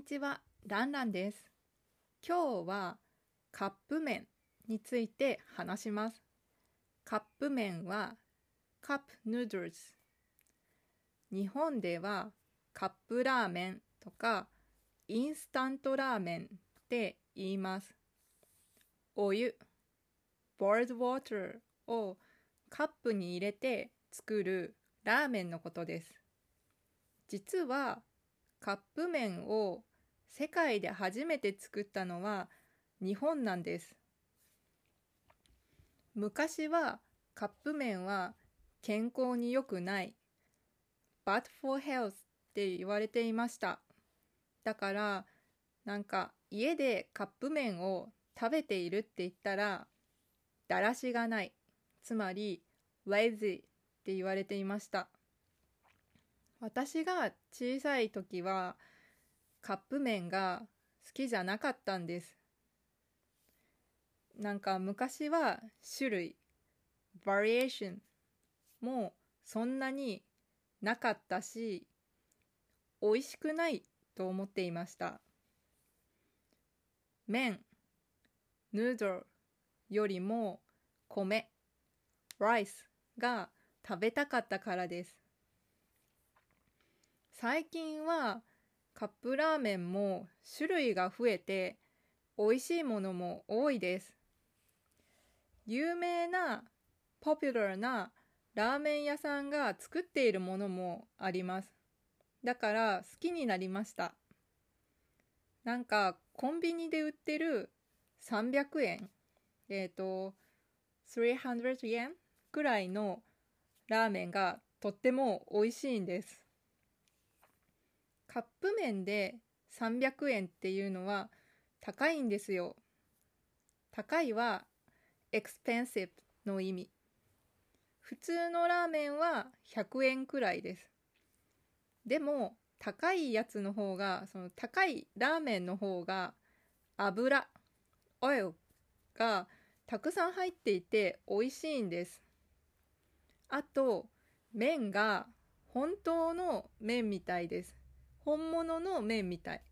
にちは、ランランです。今日はカップ麺について話します。カップ麺はカップヌードルズ。日本ではカップラーメンとかインスタントラーメンって言います。お湯、boiled water をカップに入れて作るラーメンのことです。実はカップ麺を世界で初めて作ったのは日本なんです。昔はカップ麺は健康に良くない bad for health って言われていました。だからなんか家でカップ麺を食べているって言ったらだらしがないつまり lazy って言われていました。私が小さい時はカップ麺が好きじゃなかったんです。なんか昔は種類、バリエーションもそんなになかったし、美味しくないと思っていました。麺、ヌードルよりも米、ライスが食べたかったからです。最近はカップラーメンも種類が増えて美味しいものも多いです。有名なポピュラーなラーメン屋さんが作っているものもあります。だから好きになりました。なんかコンビニで売ってる300円、えっ、ー、と、300円くらいのラーメンがとっても美味しいんです。カップ麺で300円っていうのは高いんですよ。高いは expensive の意味。普通のラーメンは100円くらいです。でも高いやつの方が、その高いラーメンの方が油、オイルがたくさん入っていて美味しいんです。あと、麺が本当の麺みたいです。本物の麺みたい。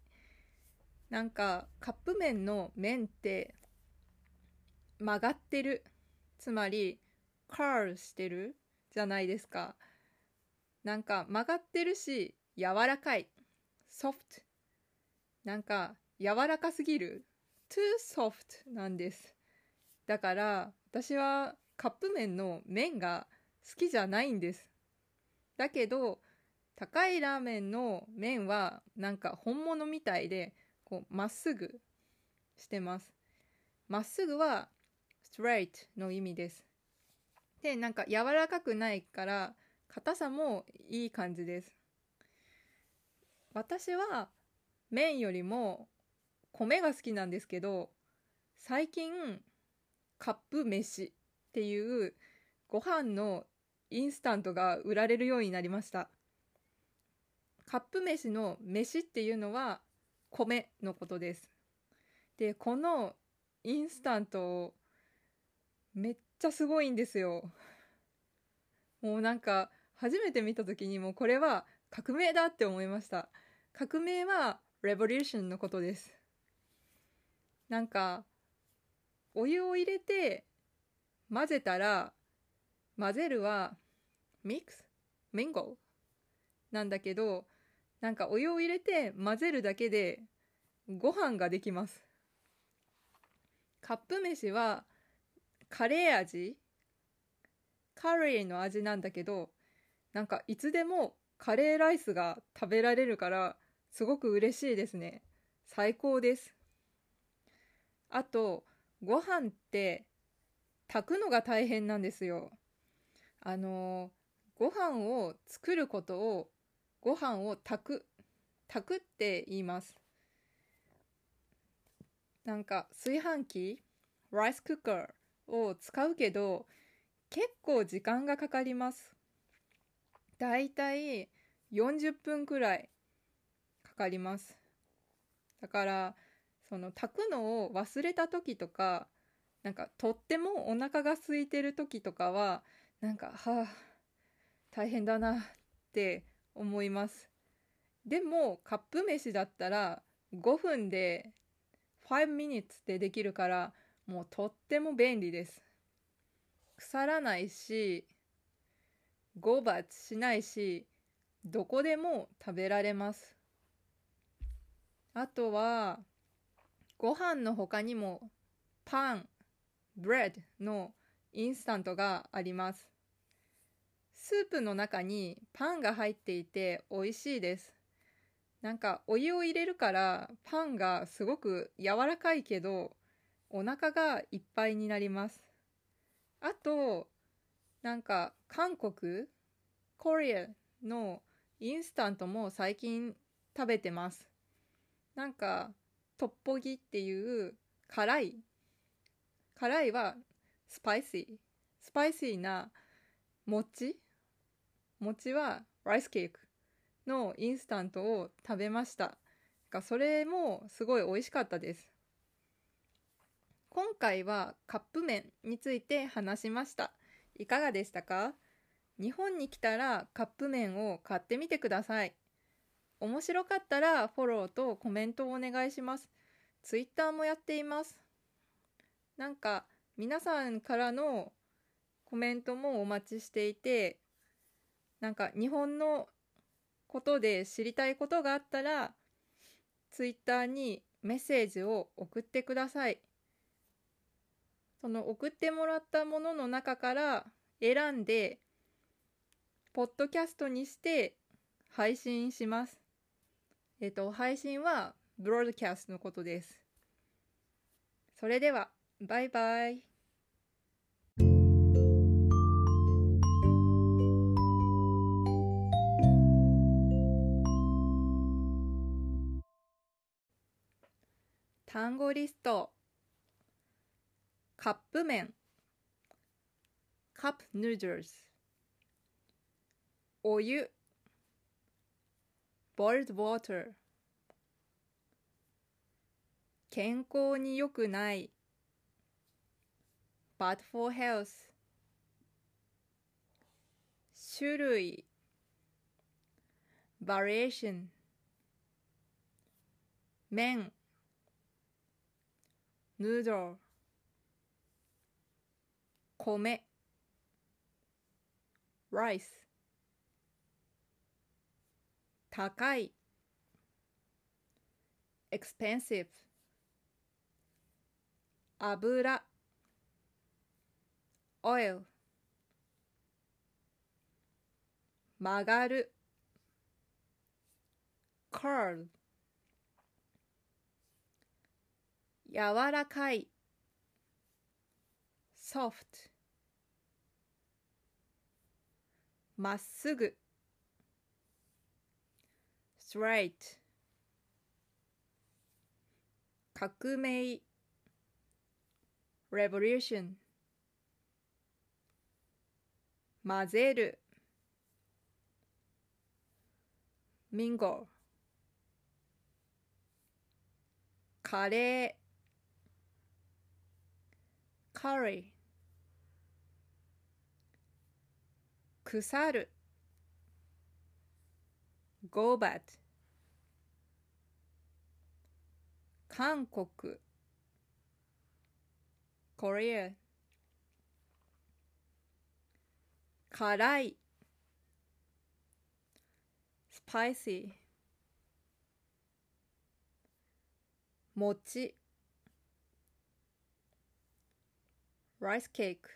なんかカップ麺の麺って曲がってる。つまりカールしてるじゃないですか。なんか曲がってるし柔らかい。ソフト。なんか柔らかすぎる。too soft なんです。だから私はカップ麺の麺が好きじゃないんです。だけど高いラーメンの麺はなんか本物みたいでこうまっすぐしてます。まっすぐは straight の意味です。で、なんか柔らかくないから硬さもいい感じです。私は麺よりも米が好きなんですけど最近カップ飯っていうご飯のインスタントが売られるようになりました。カップ飯の飯っていうのは米のことです。で、このインスタントめっちゃすごいんですよ。もうなんか初めて見た時にもこれは革命だって思いました。革命はレボリューションのことです。なんかお湯を入れて混ぜたら混ぜるはミックス？ミンゴ？なんだけどなんかお湯を入れて混ぜるだけでご飯ができます。カップ飯はカレー味カレーの味なんだけど、なんかいつでもカレーライスが食べられるからすごく嬉しいですね。最高です。あと、ご飯って炊くのが大変なんですよ。あの、ご飯を作ることをご飯を炊く。炊くって言います。なんか炊飯器ライスクッカーを使うけど結構時間がかかります。だいたい40分くらいかかります。だからその炊くのを忘れた時とかなんかとってもお腹が空いてる時とかはなんかはあ大変だなって思います。でもカップ飯だったら5分で5 minutes でできるからもうとっても便利です。腐らないしゴバしないしどこでも食べられます。あとはご飯の他にもパン、 bread のインスタントがあります。スープの中にパンが入っていて美味しいです。なんかお湯を入れるからパンがすごく柔らかいけどお腹がいっぱいになります。あとなんか韓国 Korea のインスタントも最近食べてます。なんかトッポギっていう辛い辛いは spicy。spicy な餅餅は rice cake のインスタントを食べました。がそれもすごい美味しかったです。今回はカップ麺について話しました。いかがでしたか？日本に来たらカップ麺を買ってみてください。面白かったらフォローとコメントをお願いします。ツイッターもやっています。なんか皆さんからのコメントもお待ちしていてなんか日本のことで知りたいことがあったら、ツイッターにメッセージを送ってください。その送ってもらったものの中から選んで、ポッドキャストにして配信します。えっと、配信はブロードキャストのことです。それでは、バイバイ。単語リスト。カップ麺。カップヌードルズ。お湯。ボールドウォーター健康に良くない。bad for health 種類。variation 麺。ヌードル米 rice 高い expensive 油 oil 曲がる curl 柔らかい soft まっすぐ straight 革命 revolution 混ぜる mingle カレー curry 腐る go bad 韓国 Korea 辛い spicy 餅 rice cake